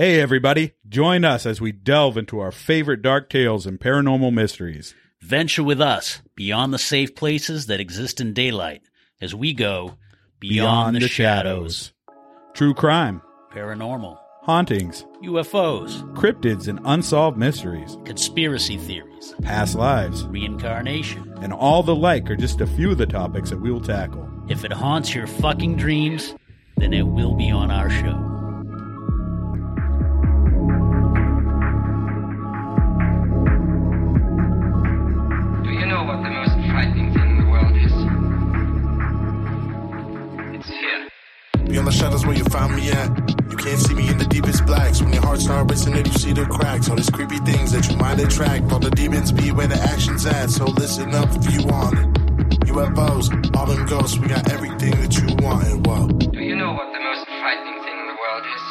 Hey, everybody, join us as we delve into our favorite dark tales and paranormal mysteries. Venture with us beyond the safe places that exist in daylight as we go beyond, the, shadows. True crime, Paranormal, hauntings, UFOs, cryptids, and unsolved mysteries, conspiracy theories, past lives, reincarnation. and all the like are just a few of the topics that we will tackle. If it haunts your fucking dreams, then it will be on our show. Where you found me at. You can't see me in the deepest blacks. When your heart starts racing and you see the cracks. All these creepy things that you might attract. All the demons be where the action's at. So listen up if you want it. UFOs, all them ghosts, we got everything that you want. And whoa. Do you know what the most frightening thing in the world is?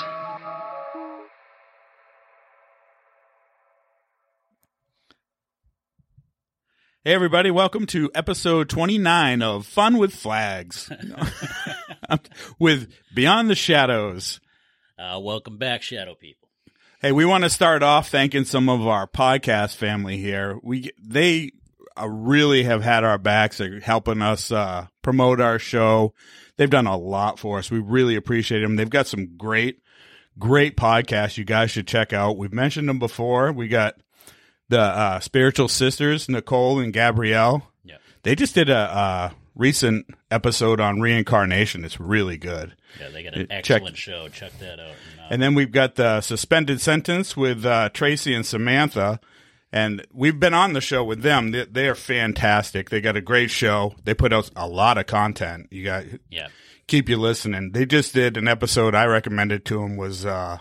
Hey, everybody, welcome to episode 29 of Fun with Flags with Beyond the Shadows. Uh, welcome back, Shadow People. Hey, we want to start off thanking some of our podcast family here. We they uh, really have had our backs, they're helping us uh, promote our show. They've done a lot for us. We really appreciate them. They've got some great, great podcasts you guys should check out. We've mentioned them before. We got the uh, spiritual sisters, Nicole and Gabrielle. Yeah. They just did a, uh recent episode on reincarnation. It's really good. Yeah, they got an Uh, check- excellent show. Check that out. And, uh, And then we've got the suspended sentence with uh, Tracy and Samantha. And we've been on the show with them. They, they are fantastic. They got a great show. They put out a lot of content. You got yeah, keep you listening. They just did an episode I recommended to them was uh,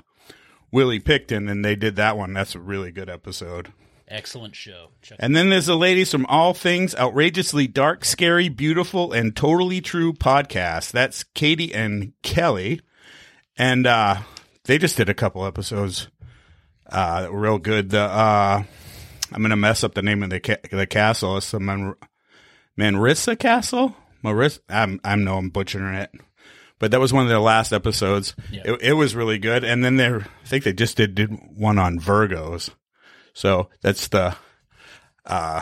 Willie Pickton, and they did that one. That's a really good episode. Excellent show. Check And then there's the ladies from All Things Outrageously Dark, Scary, Beautiful, and Totally True podcast. That's Katie and Kelly. And uh, they just did a couple episodes uh, that were real good. The uh, I'm going to mess up the name of the ca- the castle. It's the Man- Manrissa Castle? Marissa? I'm, I know I'm butchering it. But that was one of their last episodes. Yeah. It, it was really good. And then they're, I think they just did, did one on Virgos. So that's the uh,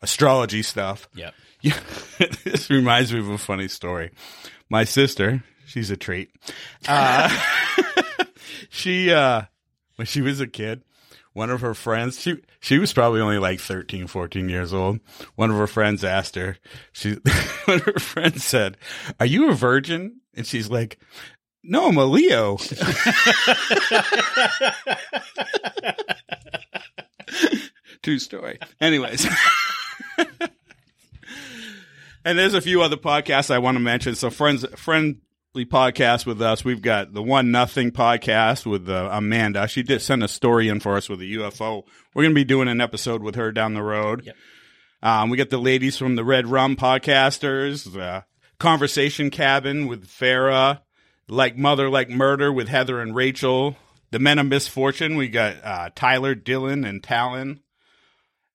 astrology stuff. yeah. Yeah, this reminds me of a funny story. My sister, she's a treat. Uh, she, uh, when she was a kid, one of her friends, she, she was probably only like 13, 14 years old. One of her friends asked her, she, one of her friends said, are you a virgin? And she's like, no, I'm a Leo. True story. Anyways. and there's a few other podcasts I want to mention. So friends, friendly podcast with us. We've got the One Nothing podcast with uh, Amanda. She did send a story in for us with a UFO. We're going to be doing an episode with her down the road. Yep. Um, we got the ladies from the Red Rum podcasters, the Conversation Cabin with Farah, Like Mother, Like Murder with Heather and Rachel, the Men of Misfortune. We got uh, Tyler, Dylan, and Talon.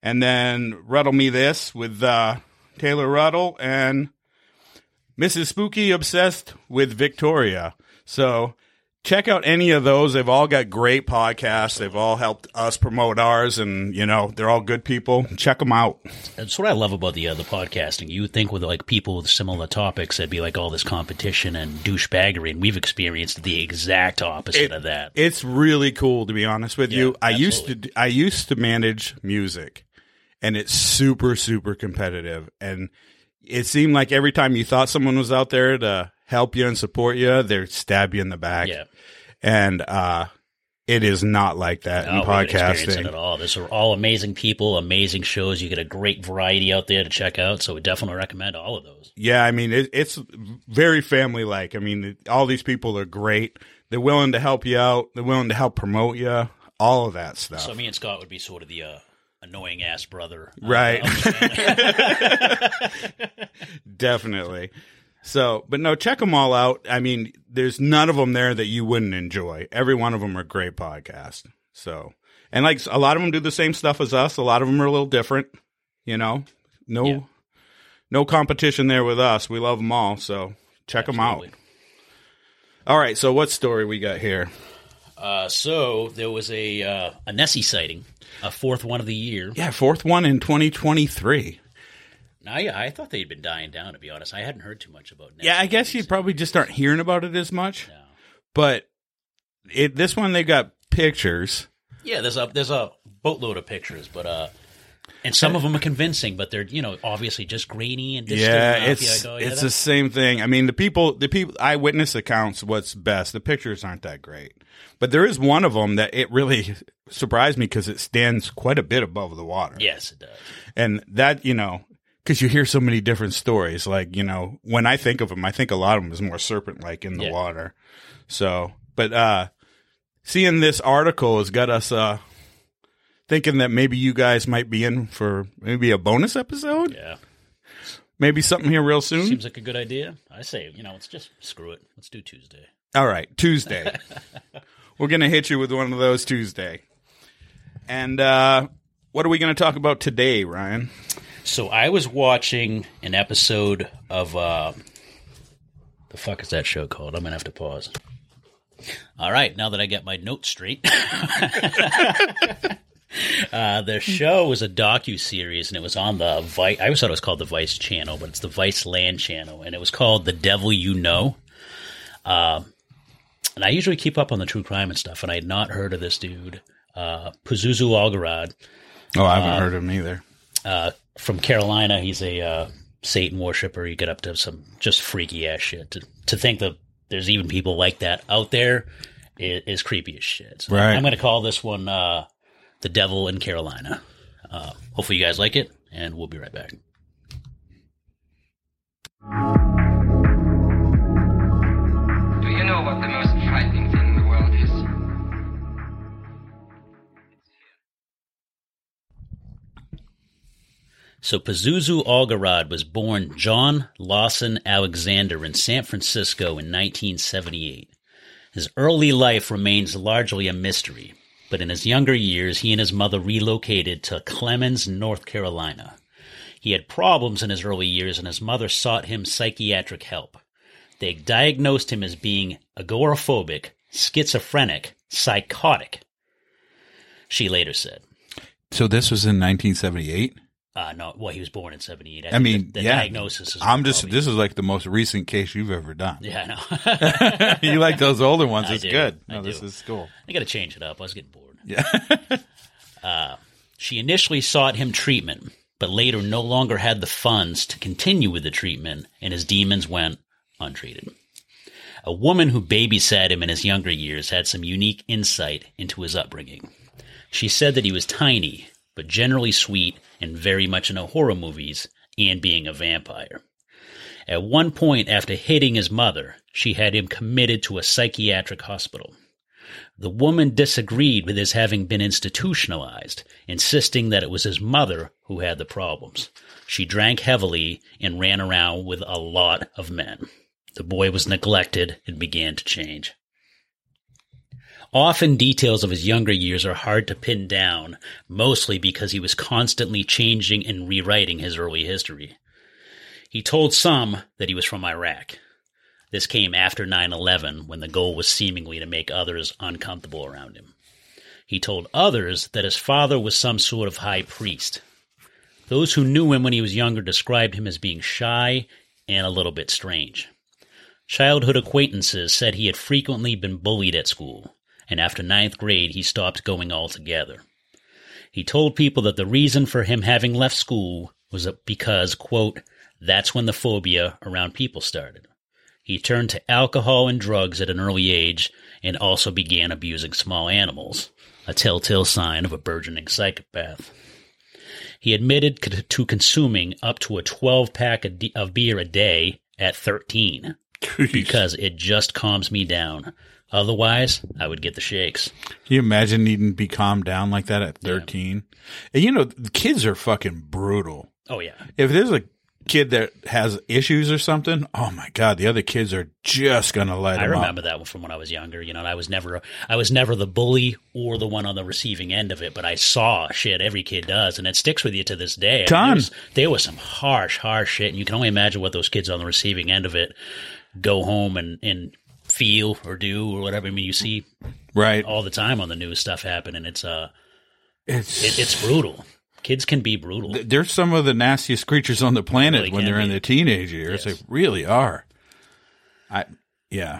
And then Ruddle Me This with uh, Taylor Ruddle and Mrs. Spooky Obsessed with Victoria. So check out any of those. They've all got great podcasts. They've all helped us promote ours, and you know they're all good people. Check them out. That's what I love about the uh, the podcasting. You would think with like people with similar topics, there'd be like all this competition and douchebaggery, and we've experienced the exact opposite It- of that. It's really cool to be honest with you. Yeah, I used to. I used to manage music and it's super super competitive and it seemed like every time you thought someone was out there to help you and support you, they'd stab you in the back. yeah, And uh it is not like that no, in we haven't experienced it podcasting. at all. These are all amazing people, amazing shows. You get a great variety out there to check out. So we definitely recommend all of those. Yeah, I mean it, it's very family like. I mean, all these people are great. They're willing to help you out. They're willing to help promote you. All of that stuff. So me and Scott would be sort of the uh, annoying ass brother, uh, Right. of the family. Definitely. So, but no, check them all out. I mean, there's none of them there that you wouldn't enjoy. Every one of them are great podcasts. So, and like a lot of them do the same stuff as us. A lot of them are a little different. You know, no, Yeah. no competition there with us. We love them all. So check them out. All right. So what story we got here? Uh, so there was a uh, a Nessie sighting, a fourth one of the year. Yeah, fourth one in 2023. I I thought they'd been dying down. To be honest, I hadn't heard too much about. Nessie Yeah, I guess you probably just aren't hearing about it as much. No. But it this one they got pictures. Yeah, there's a there's a boatload of pictures, but uh, and some of them are convincing, but they're you know obviously just grainy and Yeah, it's oh, yeah, it's the same thing. I mean, the people, the people, eyewitness accounts. What's best? The pictures aren't that great, but there is one of them that it really surprised me because it stands quite a bit above the water. yes, it does. and that you know, because you hear so many different stories. Like you know, when I think of them, I think a lot of them is more serpent-like in the Yeah. water. So, but uh seeing this article has got us uh thinking that maybe you guys might be in for maybe a bonus episode, Yeah, maybe something here real soon. seems like a good idea. I say you know let's just screw it. Let's do Tuesday. All right, Tuesday. We're going to hit you with one of those Tuesday. And uh what are we going to talk about today, Ryan? So I was watching an episode of uh the fuck is that show called? I'm gonna have to pause. All right, now that I get my notes straight. uh, the show was a docu series, and it was on the Vice. I always thought it was called the Vice Channel, but it's the Vice Land Channel, and it was called "The Devil You Know." Uh, and I usually keep up on the true crime and stuff, and I had not heard of this dude, uh, Pazuzu Algarad Oh, I haven't heard of him either. uh, from Carolina. He's a uh, Satan worshiper. He get up to some just freaky ass shit. To to think that there's even people like that out there is, is creepy as shit. So Right. I'm going to call this one uh, "The Devil in Carolina." Uh, hopefully, you guys like it, and we'll be right back. So Pazuzu Algarad was born John Lawson Alexander in San Francisco in 1978. His early life remains largely a mystery, but in his younger years, he and his mother relocated to Clemmons, North Carolina. He had problems in his early years, and his mother sought him psychiatric help. They diagnosed him as being agoraphobic, schizophrenic, psychotic. She later said. So this was in 1978. Uh, no, well, he was born in 78. I, I mean, the, the yeah. diagnosis is. I'm just. probably- This is like the most recent case you've ever done. Yeah, I know. you like those older ones? It's good. No, this is cool. I got to change it up. I was getting bored. Yeah. She initially sought him treatment, but later no longer had the funds to continue with the treatment, and his demons went untreated. A woman who babysat him in his younger years had some unique insight into his upbringing. She said that he was tiny, but generally sweet and very much into horror movies and being a vampire. At one point, after hitting his mother, she had him committed to a psychiatric hospital. The woman disagreed with his having been institutionalized, insisting that it was his mother who had the problems. She drank heavily and ran around with a lot of men. The boy was neglected and began to change. Often details of his younger years are hard to pin down, mostly because he was constantly changing and rewriting his early history. He told some that he was from Iraq. This came after 9 11 when the goal was seemingly to make others uncomfortable around him. He told others that his father was some sort of high priest. Those who knew him when he was younger described him as being shy and a little bit strange. Childhood acquaintances said he had frequently been bullied at school, and after ninth grade he stopped going altogether. He told people that the reason for him having left school was because, quote, that's when the phobia around people started. He turned to alcohol and drugs at an early age and also began abusing small animals, a telltale sign of a burgeoning psychopath. He admitted to consuming up to a 12 pack of of beer a day at 13 because it just calms me down. Otherwise, I would get the shakes. Can you imagine needing to be calmed down like that at 13? And you know, the kids are fucking brutal. Oh, yeah. If there's a kid that has issues or something, oh my god, the other kids are just gonna light I them remember up. that one from when I was younger. You know, and I was never, I was never the bully or the one on the receiving end of it. But I saw shit every kid does, and it sticks with you to this day. I mean, there was- there was some harsh, harsh shit, and you can only imagine what those kids on the receiving end of it go home and and feel or do or whatever. I mean, you see Right. all the time on the news stuff happening. It's uh, It's it, it's brutal. Kids can be brutal. they're some of the nastiest creatures on the planet Really when they're in be. their teenage years. Yes. They really are. I yeah.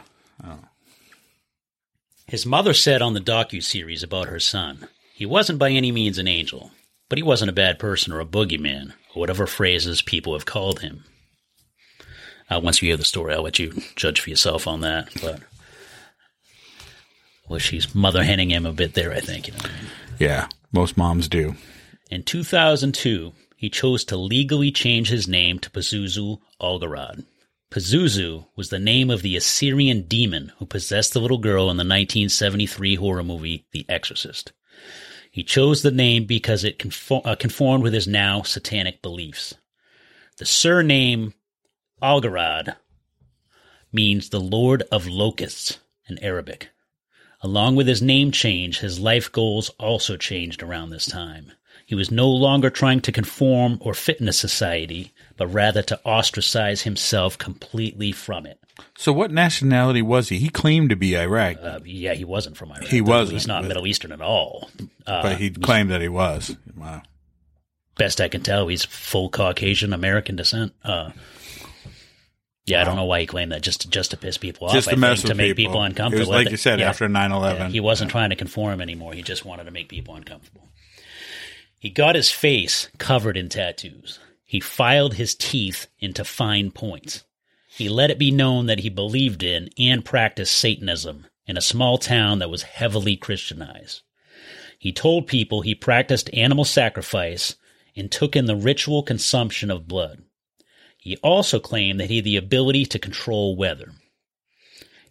His mother said on the docu-series about her son, he wasn't by any means an angel, but he wasn't a bad person or a boogeyman, or whatever phrases people have called him. Uh, once you hear the story, I'll let you judge for yourself on that. But well, she's mother henning him a bit there, I think. You know. Yeah. Most moms do. In 2002, he chose to legally change his name to Pazuzu Algarad. Pazuzu was the name of the Assyrian demon who possessed the little girl in the 1973 horror movie The Exorcist. He chose the name because it conform- uh, conformed with his now satanic beliefs. The surname Algarad means the Lord of Locusts in Arabic. Along with his name change, his life goals also changed around this time. He was no longer trying to conform or fit in a society, but rather to ostracize himself completely from it. So what nationality was he? He claimed to be Iraq, Uh, yeah, he wasn't from Iraq. He wasn't, He's not Middle Eastern at all. Uh, but he claimed that he was. Wow. best I can tell, he's full Caucasian American descent. Uh, yeah, I don't know why he claimed that just to, just to piss people off. Just I to think, mess to make people. people uncomfortable. It was like you said yeah. after 9/11. Yeah, he wasn't trying to conform anymore. He just wanted to make people uncomfortable. He got his face covered in tattoos. He filed his teeth into fine points. He let it be known that he believed in and practiced Satanism in a small town that was heavily Christianized. He told people he practiced animal sacrifice and took in the ritual consumption of blood. He also claimed that he had the ability to control weather.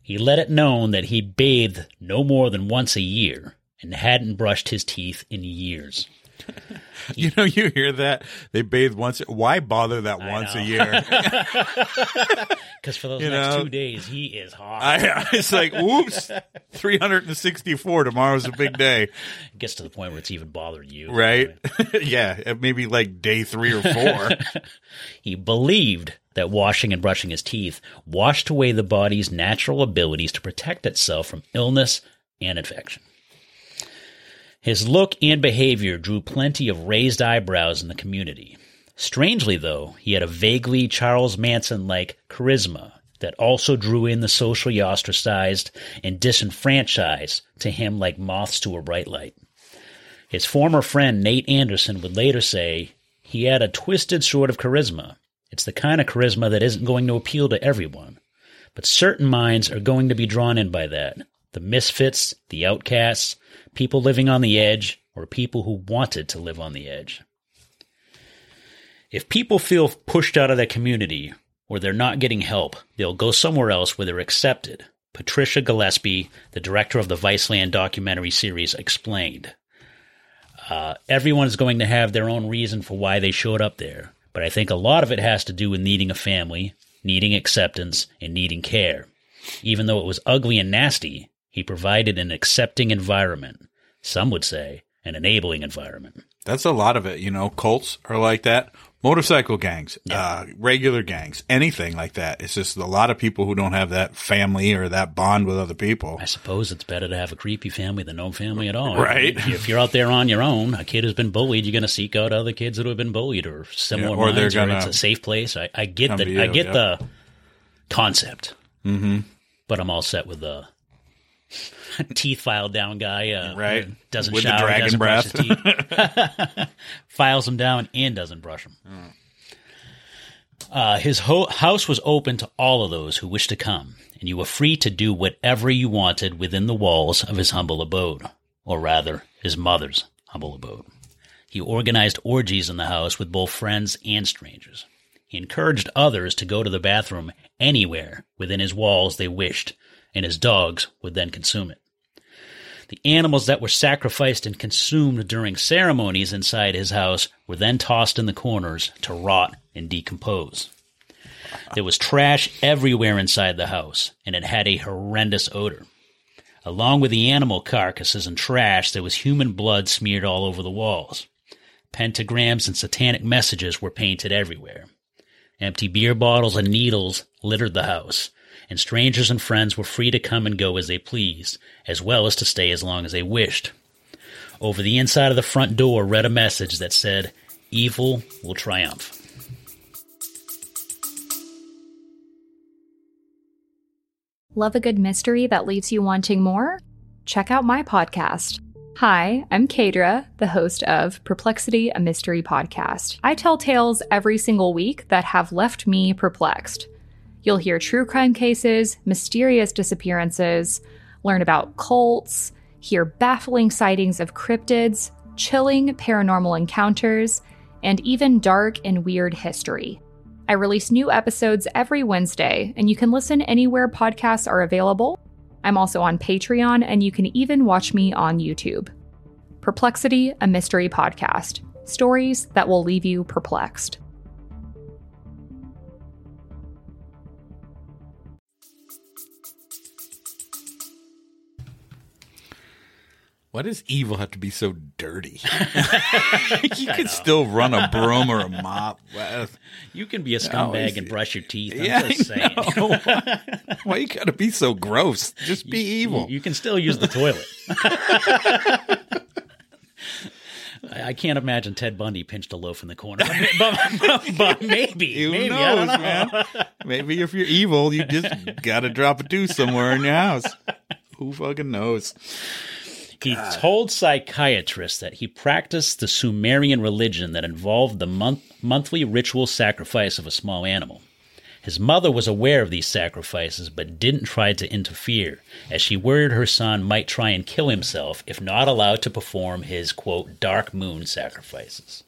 He let it known that he bathed no more than once a year and hadn't brushed his teeth in years. You know, you hear that they bathe once. Why bother that once know. a year? Because for those You next know, two days, he is hot. I, it's like, whoops, 364. Tomorrow's a big day, it gets to the point where it's even bothering you. right? yeah, maybe like day three or four. He believed that washing and brushing his teeth washed away the body's natural abilities to protect itself from illness and infection. His look and behavior drew plenty of raised eyebrows in the community. Strangely, though, he had a vaguely Charles Manson like charisma that also drew in the socially ostracized and disenfranchised to him like moths to a bright light. His former friend Nate Anderson would later say he had a twisted sort of charisma. It's the kind of charisma that isn't going to appeal to everyone. But certain minds are going to be drawn in by that. The misfits, the outcasts, people living on the edge, or people who wanted to live on the edge. If people feel pushed out of their community or they're not getting help, they'll go somewhere else where they're accepted. Patricia Gillespie, the director of the Viceland documentary series, explained. Uh, everyone is going to have their own reason for why they showed up there, but I think a lot of it has to do with needing a family, needing acceptance, and needing care. Even though it was ugly and nasty, he provided an accepting environment. Some would say an enabling environment. That's a lot of it. You know, cults are like that. Motorcycle gangs, uh, regular gangs, anything like that. It's just a lot of people who don't have that family or that bond with other people. I suppose it's better to have a creepy family than no family at all. Right. If if you're out there on your own, a kid who's been bullied, you're going to seek out other kids that have been bullied or similar Yeah, or they're or gonna it's a safe place. I, I get the you, I get yeah. the concept, mm-hmm. but I'm all set with the teeth filed down guy. Uh, Right. Doesn't With the shower, dragon doesn't brush breath. his teeth, files them down, and doesn't brush them. Uh, his ho- house was open to all of those who wished to come, and you were free to do whatever you wanted within the walls of his humble abode, or rather, his mother's humble abode. He organized orgies in the house with both friends and strangers. He encouraged others to go to the bathroom anywhere within his walls they wished, and his dogs would then consume it. The animals that were sacrificed and consumed during ceremonies inside his house were then tossed in the corners to rot and decompose. There was trash everywhere inside the house, and it had a horrendous odor. Along with the animal carcasses and trash, there was human blood smeared all over the walls. Pentagrams and satanic messages were painted everywhere. Empty beer bottles and needles littered the house, and strangers and friends were free to come and go as they pleased, as well as to stay as long as they wished. Over the inside of the front door read a message that said, Evil will triumph. Love a good mystery that leaves you wanting more? Check out my podcast. Hi, I'm Kadra, the host of Perplexity, a mystery podcast. I tell tales every single week that have left me perplexed. You'll hear true crime cases, mysterious disappearances, learn about cults, hear baffling sightings of cryptids, chilling paranormal encounters, and even dark and weird history. I release new episodes every Wednesday, and you can listen anywhere podcasts are available. I'm also on Patreon, and you can even watch me on YouTube. Perplexity, a mystery podcast. Stories that will leave you perplexed. Why does evil have to be so dirty? you could still run a broom or a mop. You can be a oh, scumbag and brush your teeth. I'm Yeah, just saying. know. Why you gotta be so gross? Just be evil. You, you can still use the toilet. I, I can't imagine Ted Bundy pinched a loaf in the corner, but, but, but maybe, Who maybe I knows, don't know. man? Maybe if you're evil, you just gotta drop a deuce somewhere in your house. Who fucking knows? He told psychiatrists that he practiced the Sumerian religion that involved the month, monthly ritual sacrifice of a small animal. His mother was aware of these sacrifices but didn't try to interfere, as she worried her son might try and kill himself if not allowed to perform his, quote, dark moon sacrifices.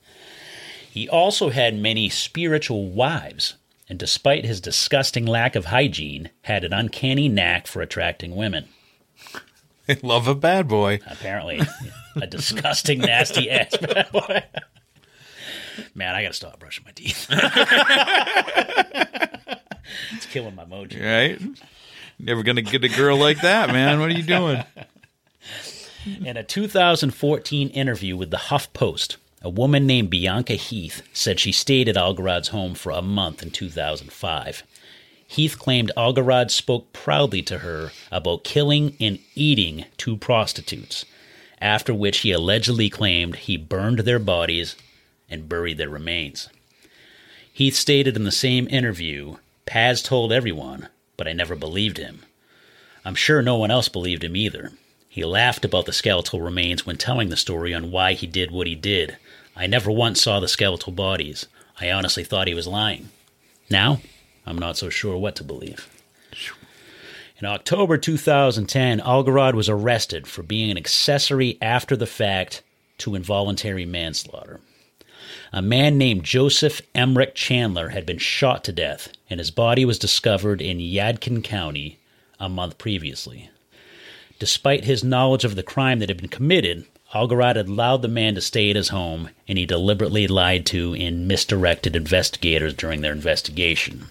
He also had many spiritual wives, and despite his disgusting lack of hygiene, had an uncanny knack for attracting women. They love a bad boy. Apparently, a disgusting, nasty ass bad boy. Man, I gotta stop brushing my teeth. it's killing my mojo. Right? Never gonna get a girl like that, man. What are you doing? In a 2014 interview with the HuffPost, a woman named Bianca Heath said she stayed at Algarad's home for a month in 2005. Heath claimed Algarad spoke proudly to her about killing and eating two prostitutes, after which he allegedly claimed he burned their bodies and buried their remains. Heath stated in the same interview, Paz told everyone, but I never believed him. I'm sure no one else believed him either. He laughed about the skeletal remains when telling the story on why he did what he did. I never once saw the skeletal bodies. I honestly thought he was lying. Now, I'm not so sure what to believe. In October 2010, Algarad was arrested for being an accessory after the fact to involuntary manslaughter. A man named Joseph Emmerich Chandler had been shot to death, and his body was discovered in Yadkin County a month previously. Despite his knowledge of the crime that had been committed, Algarad had allowed the man to stay at his home, and he deliberately lied to and misdirected investigators during their investigation.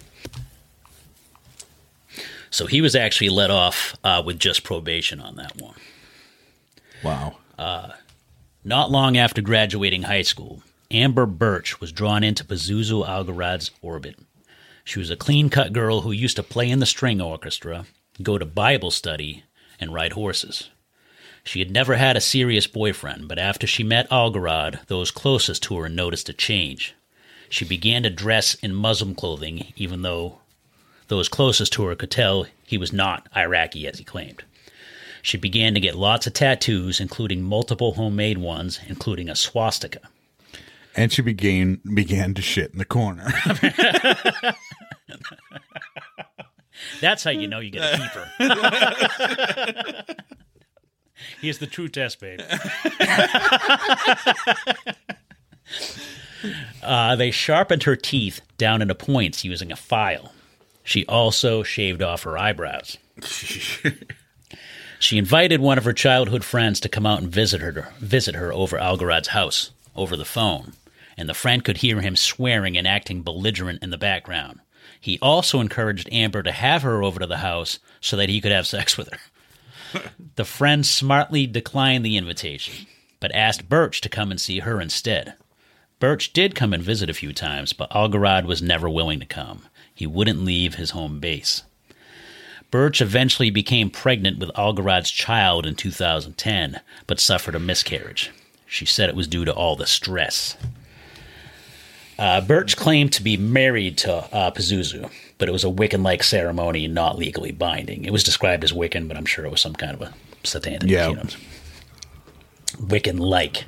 So he was actually let off uh, with just probation on that one. Wow. Not long after graduating high school, Amber Birch was drawn into Pazuzu Algarad's orbit. She was a clean cut girl who used to play in the string orchestra, go to Bible study, and ride horses. She had never had a serious boyfriend, but after she met Algarad, those closest to her noticed a change. She began to dress in Muslim clothing, even though those closest to her could tell he was not Iraqi as he claimed. She began to get lots of tattoos, including multiple homemade ones, including a swastika. And she began began to shit in the corner. That's how you know you get a keeper. Here's the true test, babe. uh, they sharpened her teeth down into points using a file. She also shaved off her eyebrows. she invited one of her childhood friends to come out and visit her visit her over Algarad's house over the phone, and the friend could hear him swearing and acting belligerent in the background. He also encouraged Amber to have her over to the house so that he could have sex with her. the friend smartly declined the invitation, but asked Birch to come and see her instead. Birch did come and visit a few times, but Algarad was never willing to come. He wouldn't leave his home base. Birch eventually became pregnant with Algarad's child in 2010, but suffered a miscarriage. She said it was due to all the stress. Uh, Birch claimed to be married to uh, Pazuzu, but it was a Wiccan-like ceremony, not legally binding. It was described as Wiccan, but I'm sure it was some kind of a satanic. Yeah. You know, Wiccan-like.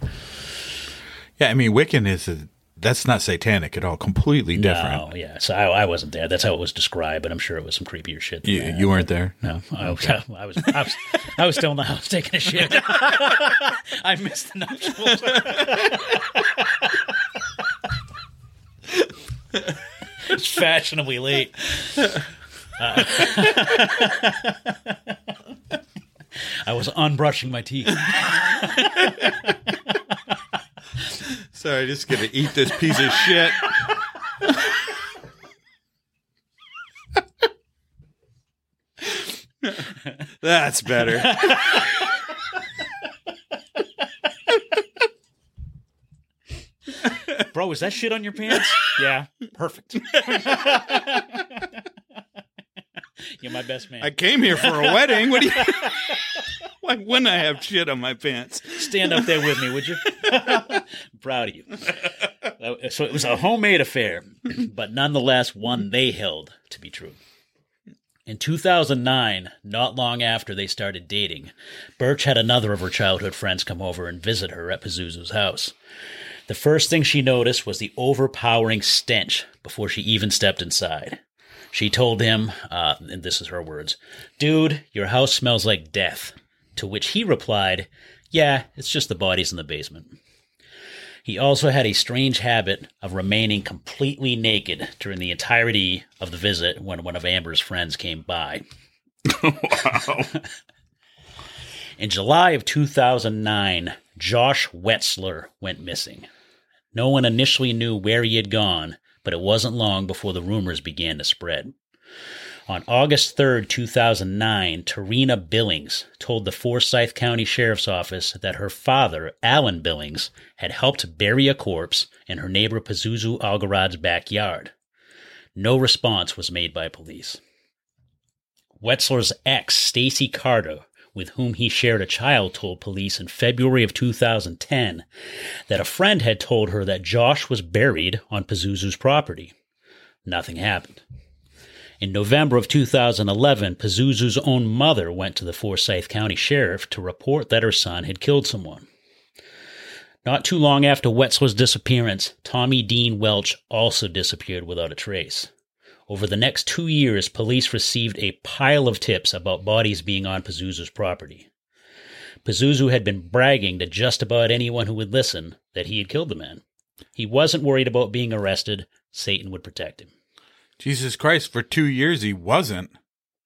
Yeah, I mean, Wiccan is a, that's not satanic at all. Completely different. No, yeah. So I, I wasn't there. That's how it was described, but I'm sure it was some creepier shit. You, you weren't there. No, I, was, I was, I was, I was still in the house taking a shit. I missed the nuptials. it's fashionably late. Uh, I was unbrushing my teeth. Sorry, just gonna eat this piece of shit. That's better. Bro, is that shit on your pants? Yeah, perfect. You're my best man. I came here for a wedding. What do you? Why wouldn't I have shit on my pants? Stand up there with me, would you? Proud of you. So it was a homemade affair, but nonetheless one they held to be true. In 2009, not long after they started dating, Birch had another of her childhood friends come over and visit her at Pazuzu's house. The first thing she noticed was the overpowering stench before she even stepped inside. She told him, uh, and this is her words, Dude, your house smells like death. To which he replied, Yeah, it's just the bodies in the basement. He also had a strange habit of remaining completely naked during the entirety of the visit when one of Amber's friends came by. wow. In July of 2009, Josh Wetzler went missing. No one initially knew where he had gone, but it wasn't long before the rumors began to spread. On August 3rd, 2009, Tarina Billings told the Forsyth County Sheriff's Office that her father, Alan Billings, had helped bury a corpse in her neighbor Pazuzu Algarad's backyard. No response was made by police. Wetzler's ex, Stacy Carter, with whom he shared a child, told police in February of 2010 that a friend had told her that Josh was buried on Pazuzu's property. Nothing happened. In November of 2011, Pazuzu's own mother went to the Forsyth County Sheriff to report that her son had killed someone. Not too long after Wetzler's disappearance, Tommy Dean Welch also disappeared without a trace. Over the next two years, police received a pile of tips about bodies being on Pazuzu's property. Pazuzu had been bragging to just about anyone who would listen that he had killed the man. He wasn't worried about being arrested. Satan would protect him. Jesus Christ! For two years he wasn't.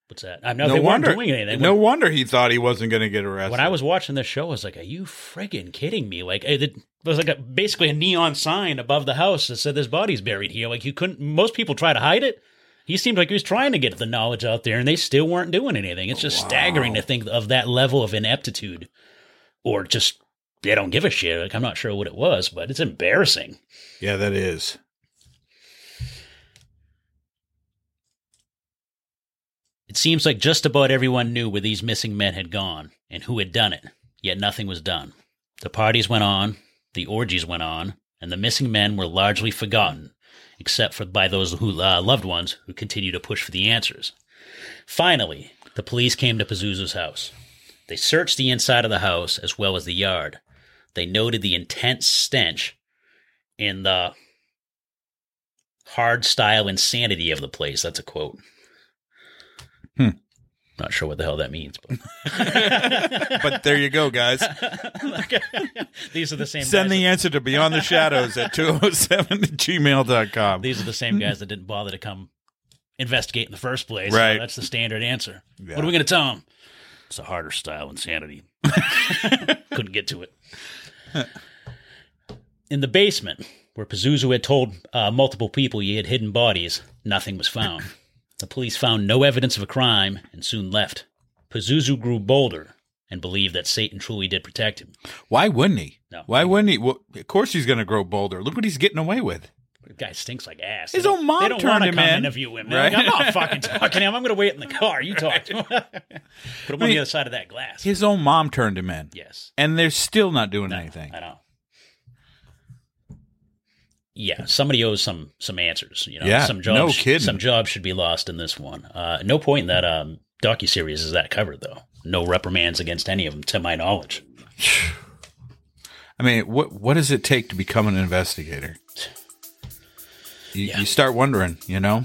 What's that? I know No they wonder. weren't doing anything. No When- wonder he thought he wasn't going to get arrested. when I was watching this show, I was like, "Are you friggin' kidding me?" Like, it, was like a, basically a neon sign above the house that said, "This body's buried here." Like, you couldn't. Most people try to hide it. He seemed like he was trying to get the knowledge out there, and they still weren't doing anything. It's just staggering to think of that level of ineptitude, or just they don't give a shit. Like, I'm not sure what it was, but it's embarrassing. yeah, that is. It seems like just about everyone knew where these missing men had gone and who had done it, yet nothing was done. The parties went on, the orgies went on, and the missing men were largely forgotten, except for by those who uh, loved ones who continued to push for the answers. Finally, the police came to Pazuzu's house. They searched the inside of the house as well as the yard. They noted the intense stench and the hard style insanity of the place. That's a quote. Hmm. Not sure what the hell that means, but But there you go, guys. these are the same. Send guys the answer to Beyond the Shadows at 207 at gmail.com. These are the same guys that didn't bother to come investigate in the first place. So Right. that's the standard answer. Yeah. What are we going to tell them? It's a harder style insanity. Couldn't get to it. In the basement, where Pazuzu had told uh, multiple people he had hidden bodies, nothing was found. The police found no evidence of a crime and soon left. Pazuzu grew bolder and believed that Satan truly did protect him. Why wouldn't he? No. Why wouldn't he? Well, of course he's going to grow bolder. Look what he's getting away with. The guy stinks like ass. His They own mom they don't turned him come in. interview him. Right. Like, I'm not fucking talking to him. I'm going to wait in the car. You talk to him. Put him on the other side of that glass. His own mom turned him in. yes. And they're still not doing No, anything. I know. Yeah, somebody owes some some answers. You know, Yeah, some jobs. no kidding. Some jobs should be lost in this one. Uh, no point in that um, docu series is that covered though. No reprimands against any of them, to my knowledge. I mean, what what does it take to become an investigator? You, Yeah. you start wondering, you know?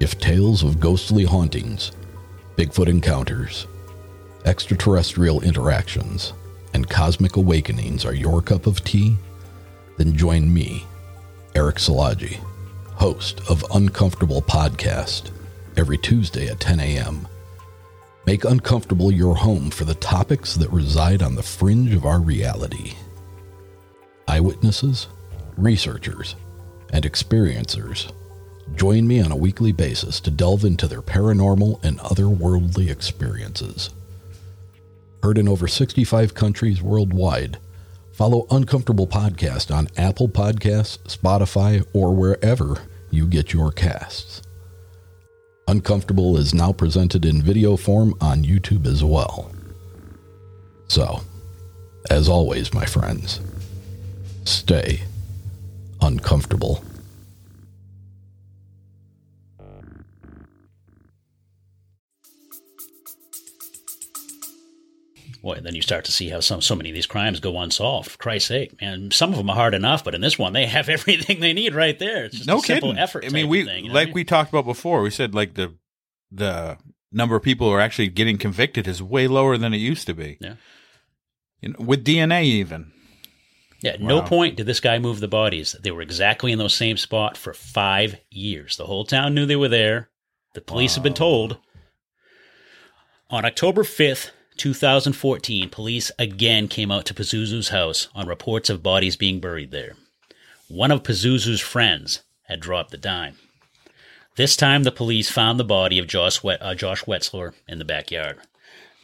If tales of ghostly hauntings, Bigfoot encounters, extraterrestrial interactions, and cosmic awakenings are your cup of tea, then join me, Eric Salagi, host of Uncomfortable Podcast, every Tuesday at 10 a.m. Make uncomfortable your home for the topics that reside on the fringe of our reality. Eyewitnesses, researchers, and experiencers join me on a weekly basis to delve into their paranormal and otherworldly experiences. Heard in over 65 countries worldwide, follow Uncomfortable Podcast on Apple Podcasts, Spotify, or wherever you get your casts. Uncomfortable is now presented in video form on YouTube as well. So, as always, my friends, stay uncomfortable. Boy, then you start to see how some so many of these crimes go unsolved. For Christ's sake, man, some of them are hard enough, but in this one, they have everything they need right there. It's just No a simple kidding. effort. I mean, we thing, you know like I mean? we talked about before. We said like the the number of people who are actually getting convicted is way lower than it used to be. Yeah. You know, with DNA even. Yeah, at no Wow. point did this guy move the bodies. They were exactly in those same spot for five years. The whole town knew they were there. The police have been told. On October 5th, 2014, police again came out to Pazuzu's house on reports of bodies being buried there. One of Pazuzu's friends had dropped the dime. This time, the police found the body of Josh, Wet- uh, Josh Wetzler in the backyard.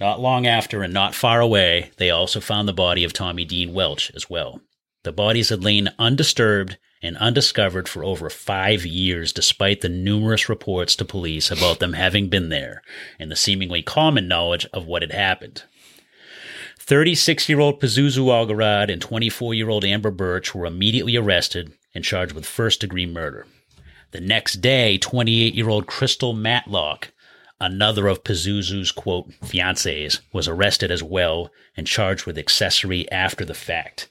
Not long after and not far away, they also found the body of Tommy Dean Welch as well. The bodies had lain undisturbed and undiscovered for over five years, despite the numerous reports to police about them having been there and the seemingly common knowledge of what had happened. 36 year old Pazuzu Algarad and 24 year old Amber Birch were immediately arrested and charged with first degree murder. The next day, 28 year old Crystal Matlock, another of Pazuzu's quote fiancées, was arrested as well and charged with accessory after the fact.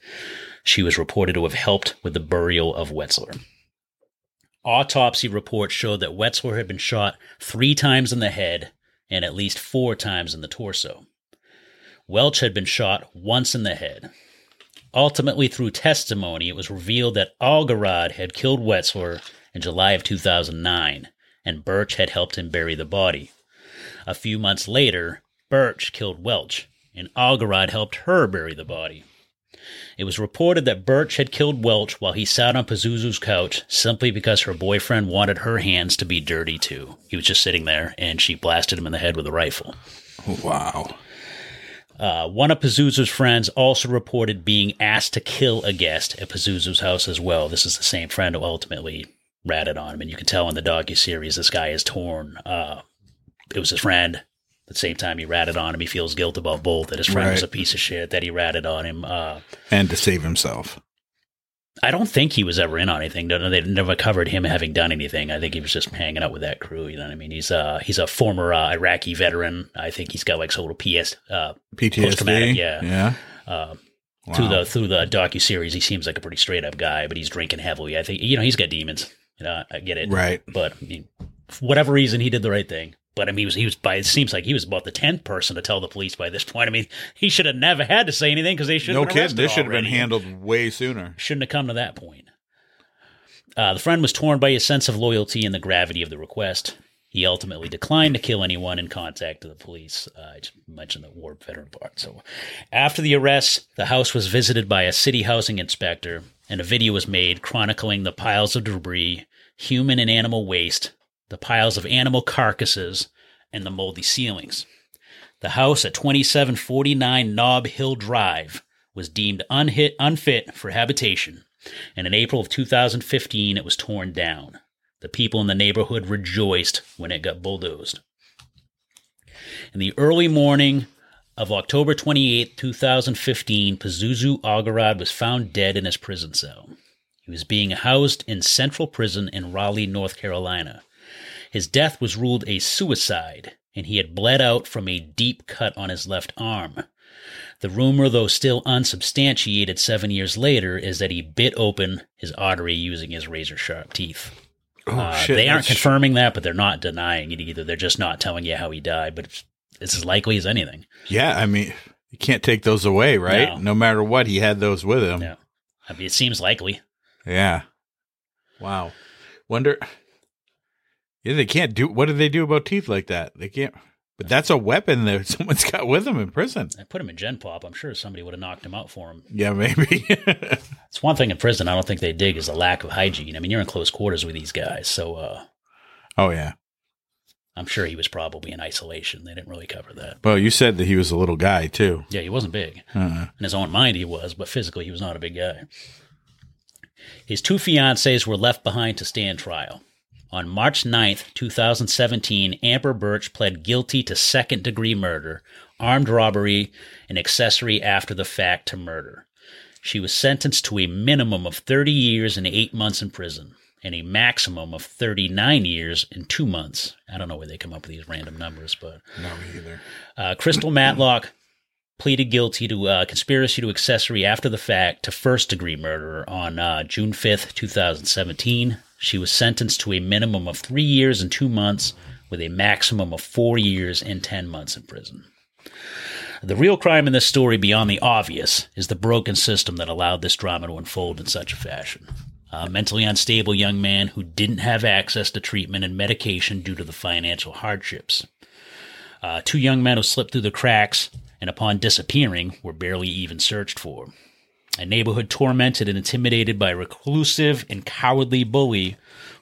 She was reported to have helped with the burial of Wetzler. Autopsy reports showed that Wetzler had been shot three times in the head and at least four times in the torso. Welch had been shot once in the head. Ultimately, through testimony, it was revealed that Algarad had killed Wetzler in July of 2009, and Birch had helped him bury the body. A few months later, Birch killed Welch, and Algarad helped her bury the body. It was reported that Birch had killed Welch while he sat on Pazuzu's couch simply because her boyfriend wanted her hands to be dirty too. He was just sitting there, and she blasted him in the head with a rifle. Wow. Uh, one of Pazuzu's friends also reported being asked to kill a guest at Pazuzu's house as well. This is the same friend who ultimately ratted on him, and you can tell in the docu series this guy is torn. Uh, it was his friend. At the same time, he ratted on him. He feels guilt about both. That his friend was a piece of shit. That he ratted on him. Uh, And to save himself. I don't think he was ever in on anything. No, They never covered him having done anything. I think he was just hanging out with that crew. You know what I mean? He's uh he's a former uh, Iraqi veteran. I think he's got like some little PS uh, PTSD. yeah. Yeah. uh, Wow. through the through the docu series. He seems like a pretty straight up guy, but he's drinking heavily. I think you know he's got demons. You know, I get it. Right. But I mean, for whatever reason, he did the right thing. But I mean, he was he was by it seems like he was about the tenth person to tell the police by this point. I mean, he should have never had to say anything because they should have No kid. This should have been handled way sooner. shouldn't have come to that point. Uh, the friend was torn by his sense of loyalty and the gravity of the request. He ultimately declined to kill anyone in contact with the police. Uh, I just mentioned the war veteran part. So, after the arrest, the house was visited by a city housing inspector, and a video was made chronicling the piles of debris, human and animal waste, the piles of animal carcasses, and the moldy ceilings. The house at 2749 Knob Hill Drive was deemed unhit, unfit for habitation, and in April of 2015 it was torn down. The people in the neighborhood rejoiced when it got bulldozed. In the early morning of October 28, 2015, Pazuzu Algarad was found dead in his prison cell. He was being housed in Central Prison in Raleigh, North Carolina. His death was ruled a suicide, and he had bled out from a deep cut on his left arm. The rumor, though still unsubstantiated seven years later, is that he bit open his artery using his razor sharp teeth. Oh Uh, shit! they aren't confirming that, but they're not denying it either. They're just not telling you how he died, but it's, it's as likely as anything. Yeah, I mean, you can't take those away, right? No. No, matter what, he had those with him. Yeah. I mean, it seems likely. Yeah. Wow. Wonder. Yeah, they can't do. What do they do about teeth like that? They can't. But that's a weapon that someone's got with them in prison. I put him in Gen Pop. I'm sure somebody would have knocked him out for him. Yeah, maybe. It's one thing in prison I don't think they dig is the lack of hygiene. I mean, you're in close quarters with these guys, so uh, oh yeah. I'm sure he was probably in isolation. They didn't really cover that. Well, you said that he was a little guy too. Yeah, he wasn't big. Uh-uh. In his own mind, he was, but physically, he was not a big guy. His two fiancées were left behind to stand trial. On March 9th, 2017, Amber Burch pled guilty to second degree murder, armed robbery, and accessory after the fact to murder. She was sentenced to a minimum of 30 years and 8 months in prison and a maximum of 39 years and 2 months. I don't know where they come up with these random numbers, but No, either. uh, Krystal Matlock pleaded guilty to uh, conspiracy to accessory after the fact to first degree murder on uh, June 5th, 2017. She was sentenced to a minimum of three years and two months with a maximum of four years and 10 months in prison. The real crime in this story, beyond the obvious, is the broken system that allowed this drama to unfold in such a fashion. A mentally unstable young man who didn't have access to treatment and medication due to the financial hardships. Uh, two young men who slipped through the cracks and, upon disappearing, were barely even searched for. A neighborhood tormented and intimidated by a reclusive and cowardly bully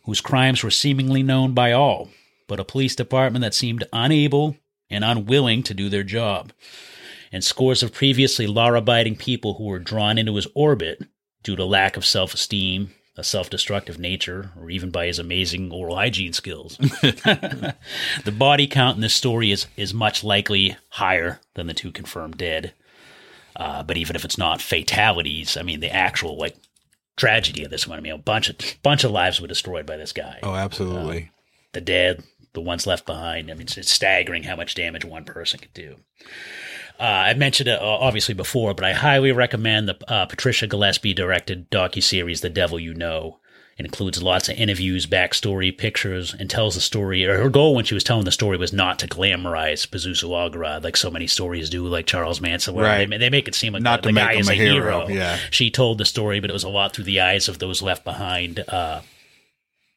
whose crimes were seemingly known by all, but a police department that seemed unable and unwilling to do their job. And scores of previously law abiding people who were drawn into his orbit due to lack of self esteem, a self destructive nature, or even by his amazing oral hygiene skills. the body count in this story is, is much likely higher than the two confirmed dead. Uh, but even if it's not fatalities, I mean, the actual like tragedy of this one, I mean, a bunch of bunch of lives were destroyed by this guy. Oh, absolutely. The dead, the ones left behind. I mean, it's, it's staggering how much damage one person could do. Uh, I mentioned it uh, obviously before, but I highly recommend the uh, Patricia Gillespie directed docu series "The Devil You Know." It includes lots of interviews, backstory, pictures, and tells the story. Her goal when she was telling the story was not to glamorize Pazuzu Algarad like so many stories do, like Charles Manson. Where Right. They, they make it seem like Not the, to the make guy him is a a hero, hero. yeah. She told the story, but it was a lot through the eyes of those left behind. Uh,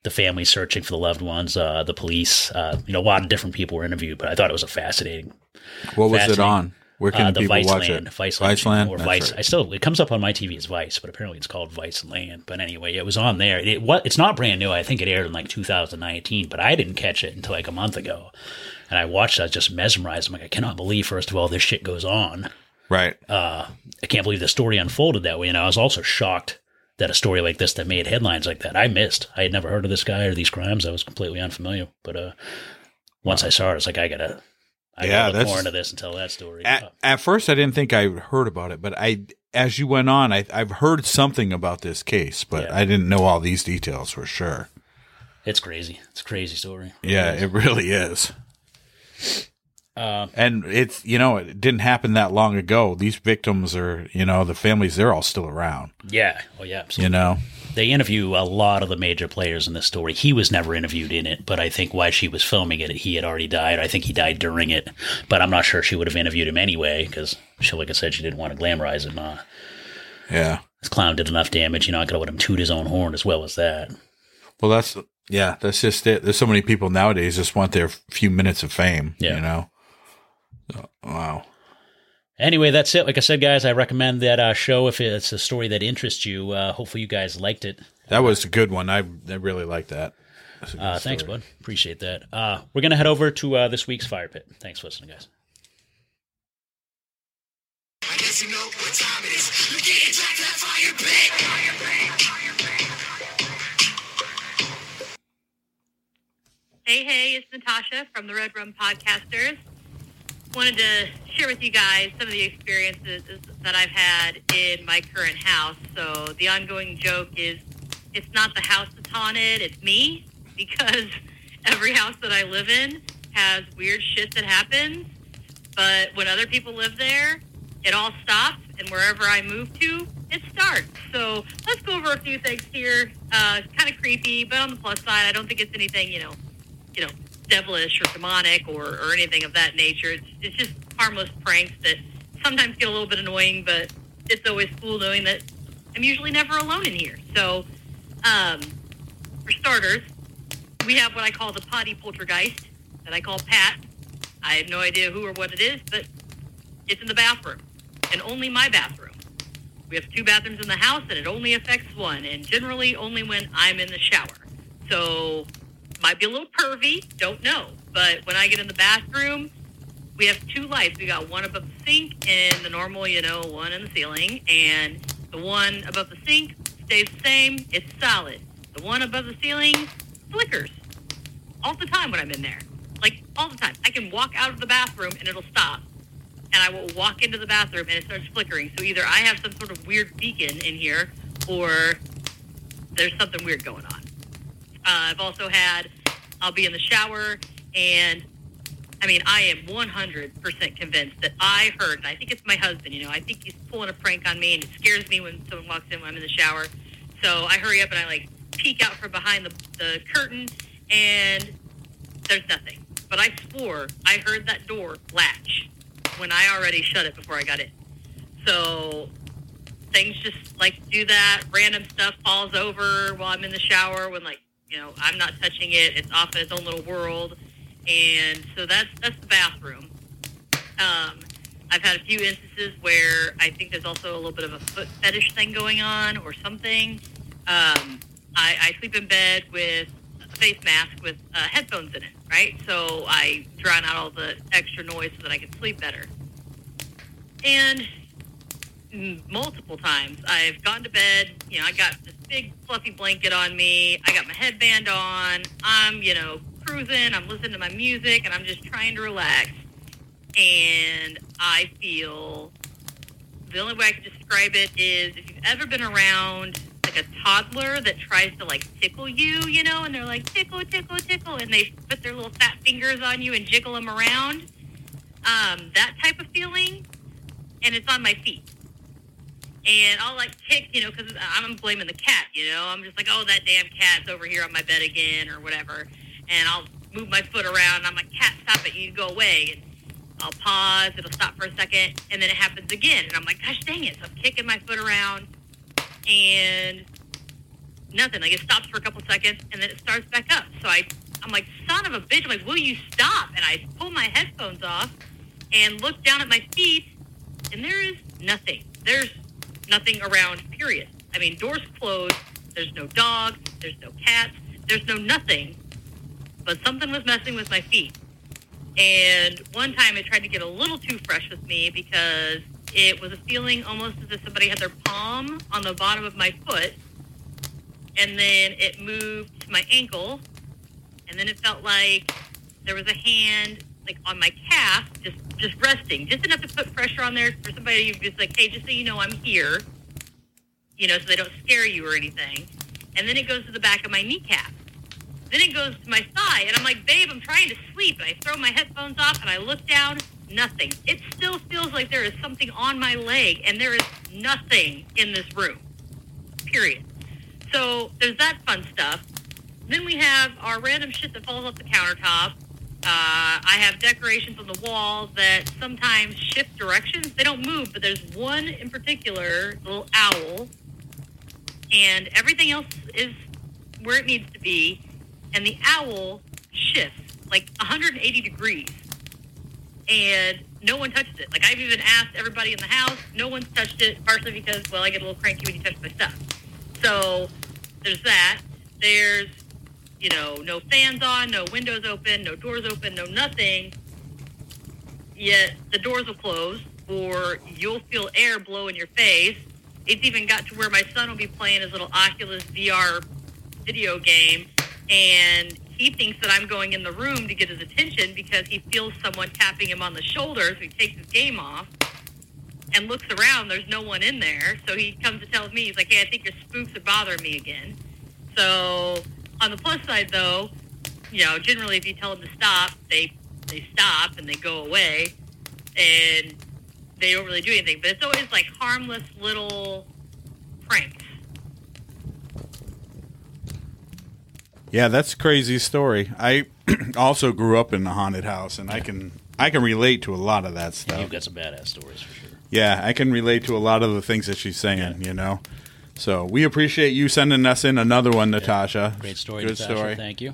the family searching for the loved ones, uh, the police, uh, you know, a lot of different people were interviewed, but I thought it was a fascinating What was it on? Where can uh, the people Vice watch Land, it? Vice Land, Viceland? or That's Vice. right. I still it comes up on my TV as Vice, but apparently it's called Vice Land. But anyway, it was on there. It what it's not brand new. I think it aired in like 2019, but I didn't catch it until like a month ago. And I watched. it, I was just mesmerized. I'm like, I cannot believe. First of all, this shit goes on. Right. Uh, I can't believe the story unfolded that way. And I was also shocked that a story like this that made headlines like that I missed. I had never heard of this guy or these crimes. I was completely unfamiliar. But uh, once I saw it, it's like I gotta. I Yeah, that's- more into this and tell that story. At, at first, I didn't think I heard about it, but I, as you went on, I, I've heard something about this case, but Yeah. I didn't know all these details for sure. It's crazy. It's a crazy story. Yeah, it really is. Uh, And it's, you know, it didn't happen that long ago. These victims are, you know, the families, they're all still around, yeah. Oh, yeah. Absolutely. you know? They interview a lot of the major players in this story. He was never interviewed in it, but I think while she was filming it, he had already died. I think he died during it, but I'm not sure she would have interviewed him anyway because she, like I said, she didn't want to glamorize him. Uh, Yeah. this clown did enough damage. You're not going to let him toot his own horn as well as that. Well, that's, yeah, that's just it. There's so many people nowadays just want their few minutes of fame, Yeah. you know? Wow. Anyway, that's it. Like I said, guys, I recommend that uh, show if it's a story that interests you. Uh, hopefully, you guys liked it. That was a good one. I, I really like that. Uh, thanks, bud. Appreciate that. Uh, we're going to head over to uh, this week's Fire Pit. Thanks for listening, guys. Hey, hey, it's Natasha from the Red Podcasters. Wanted to share with you guys some of the experiences that I've had in my current house. So the ongoing joke is it's not the house that's haunted, it's me, because every house that I live in has weird shit that happens. But when other people live there, it all stops, and wherever I move to, it starts. So let's go over a few things here. Uh, kind of creepy, but on the plus side, I don't think it's anything, you know, you know, devilish or demonic or, or anything of that nature. It's, it's just harmless pranks that sometimes get a little bit annoying, but it's always cool knowing that I'm usually never alone in here. So, um, for starters, we have what I call the potty poltergeist that I call Pat. I have no idea who or what it is, but it's in the bathroom and only my bathroom. We have two bathrooms in the house and it only affects one and generally only when I'm in the shower. So might be a little pervy, don't know. But when I get in the bathroom, we have two lights. We got one above the sink and the normal, you know, one in the ceiling. And the one above the sink stays the same. It's solid. The one above the ceiling flickers all the time when I'm in there. Like all the time. I can walk out of the bathroom and it'll stop. And I will walk into the bathroom and it starts flickering. So either I have some sort of weird beacon in here or there's something weird going on. Uh, I've also had, I'll be in the shower, and I mean, I am 100% convinced that I heard, and I think it's my husband, you know, I think he's pulling a prank on me, and it scares me when someone walks in when I'm in the shower. So I hurry up and I like peek out from behind the, the curtain, and there's nothing. But I swore I heard that door latch when I already shut it before I got in. So things just like do that. Random stuff falls over while I'm in the shower when like you know I'm not touching it. It's off in its own little world, and so that's that's the bathroom. Um, I've had a few instances where I think there's also a little bit of a foot fetish thing going on or something. Um, I, I sleep in bed with a face mask with uh, headphones in it, right? So I drown out all the extra noise so that I can sleep better. And multiple times I've gone to bed, you know, I got this big fluffy blanket on me, I got my headband on, I'm, you know, cruising, I'm listening to my music, and I'm just trying to relax. And I feel the only way I can describe it is if you've ever been around like a toddler that tries to like tickle you, you know, and they're like tickle, tickle, tickle, and they put their little fat fingers on you and jiggle them around. Um, that type of feeling, and it's on my feet. And I'll like kick, you know, because I'm blaming the cat, you know. I'm just like, oh, that damn cat's over here on my bed again, or whatever. And I'll move my foot around. I'm like, cat, stop it! You go away. And I'll pause. It'll stop for a second, and then it happens again. And I'm like, gosh dang it! So I'm kicking my foot around, and nothing. Like it stops for a couple seconds, and then it starts back up. So I, I'm like, son of a bitch! I'm like, will you stop? And I pull my headphones off and look down at my feet, and there is nothing. There's nothing around. Period. I mean, doors closed. There's no dog. There's no cats. There's no nothing. But something was messing with my feet. And one time it tried to get a little too fresh with me because it was a feeling almost as if somebody had their palm on the bottom of my foot. And then it moved to my ankle. And then it felt like there was a hand like on my calf, just just resting, just enough to put pressure on there for somebody to just like, hey, just so you know, I'm here, you know, so they don't scare you or anything. And then it goes to the back of my kneecap. Then it goes to my thigh, and I'm like, babe, I'm trying to sleep. And I throw my headphones off, and I look down, nothing. It still feels like there is something on my leg, and there is nothing in this room. Period. So there's that fun stuff. Then we have our random shit that falls off the countertop. Uh, I have decorations on the wall that sometimes shift directions. They don't move, but there's one in particular, little owl, and everything else is where it needs to be. And the owl shifts like 180 degrees, and no one touches it. Like I've even asked everybody in the house, no one's touched it, partially because well, I get a little cranky when you touch my stuff. So there's that. There's you know, no fans on, no windows open, no doors open, no nothing. Yet the doors will close, or you'll feel air blow in your face, it's even got to where my son will be playing his little Oculus VR video game, and he thinks that I'm going in the room to get his attention because he feels someone tapping him on the shoulder. So he takes his game off and looks around. There's no one in there. So he comes and tells me, he's like, hey, I think your spooks are bothering me again. So on the plus side, though, you know, generally if you tell them to stop, they they stop and they go away, and they don't really do anything. But it's always like harmless little pranks. Yeah, that's a crazy story. I also grew up in a haunted house, and I can I can relate to a lot of that stuff. You've got some badass stories for sure. Yeah, I can relate to a lot of the things that she's saying. You know, so we appreciate you sending us in another one, Natasha. Great story, Good Natasha. story. Thank you.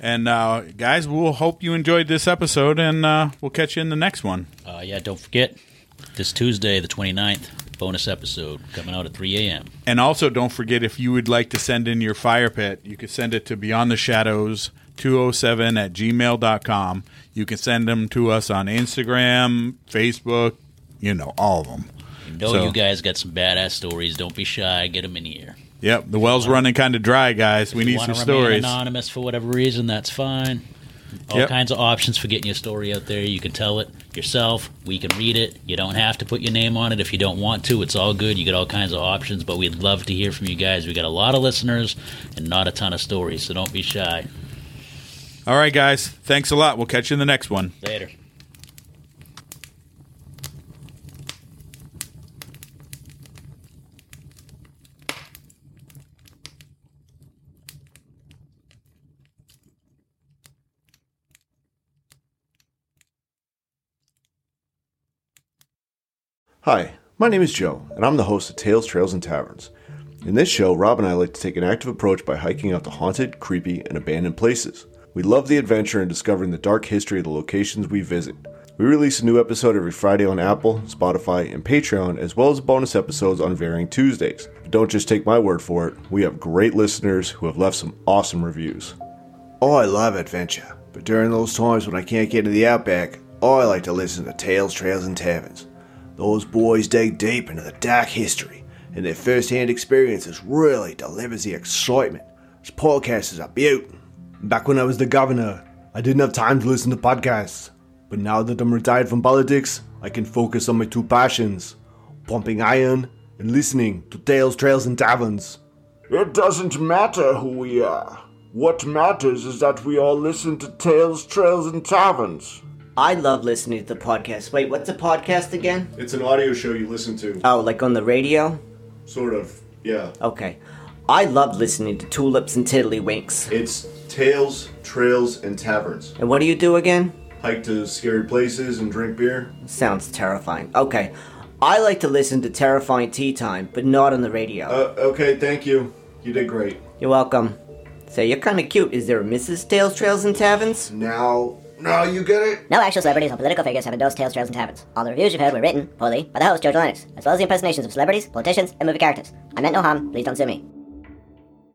And uh, guys, we'll hope you enjoyed this episode, and uh, we'll catch you in the next one. Uh, yeah, don't forget this Tuesday, the 29th, bonus episode coming out at 3 a.m. And also, don't forget if you would like to send in your fire pit, you can send it to Beyond the Shadows 207 at gmail.com. You can send them to us on Instagram, Facebook, you know, all of them. Know So- you guys got some badass stories. Don't be shy. Get them in here. Yep, the well's running kind of dry, guys. We need some stories. anonymous for whatever reason, that's fine. All Yep. kinds of options for getting your story out there. You can tell it yourself. We can read it. You don't have to put your name on it if you don't want to. It's all good. You get all kinds of options, but we'd love to hear from you guys. We got a lot of listeners and not a ton of stories, so don't be shy. All right, guys. Thanks a lot. We'll catch you in the next one. Later. Hi, my name is Joe, and I'm the host of Tales, Trails, and Taverns. In this show, Rob and I like to take an active approach by hiking out to haunted, creepy, and abandoned places. We love the adventure and discovering the dark history of the locations we visit. We release a new episode every Friday on Apple, Spotify, and Patreon, as well as bonus episodes on varying Tuesdays. But don't just take my word for it, we have great listeners who have left some awesome reviews. Oh, I love adventure, but during those times when I can't get to the outback, oh, I like to listen to Tales, Trails, and Taverns. Those boys dig deep into the dark history, and their first-hand experiences really delivers the excitement. This podcast is a beaut. Back when I was the governor, I didn't have time to listen to podcasts. But now that I'm retired from politics, I can focus on my two passions pumping iron and listening to Tales, Trails, and Taverns. It doesn't matter who we are. What matters is that we all listen to Tales, Trails, and Taverns. I love listening to the podcast. Wait, what's a podcast again? It's an audio show you listen to. Oh, like on the radio? Sort of, yeah. Okay. I love listening to Tulips and Tiddlywinks. It's Tales, Trails, and Taverns. And what do you do again? Hike to scary places and drink beer. Sounds terrifying. Okay. I like to listen to Terrifying Tea Time, but not on the radio. Uh, okay, thank you. You did great. You're welcome. Say, you're kind of cute. Is there a Mrs. Tales, Trails, and Taverns? Now, now you get it? No actual celebrities or political figures have endorsed Tales, Trails, and Taverns. All the reviews you've heard were written, poorly, by the host, George Lennox, as well as the impersonations of celebrities, politicians, and movie characters. I meant no harm, please don't sue me.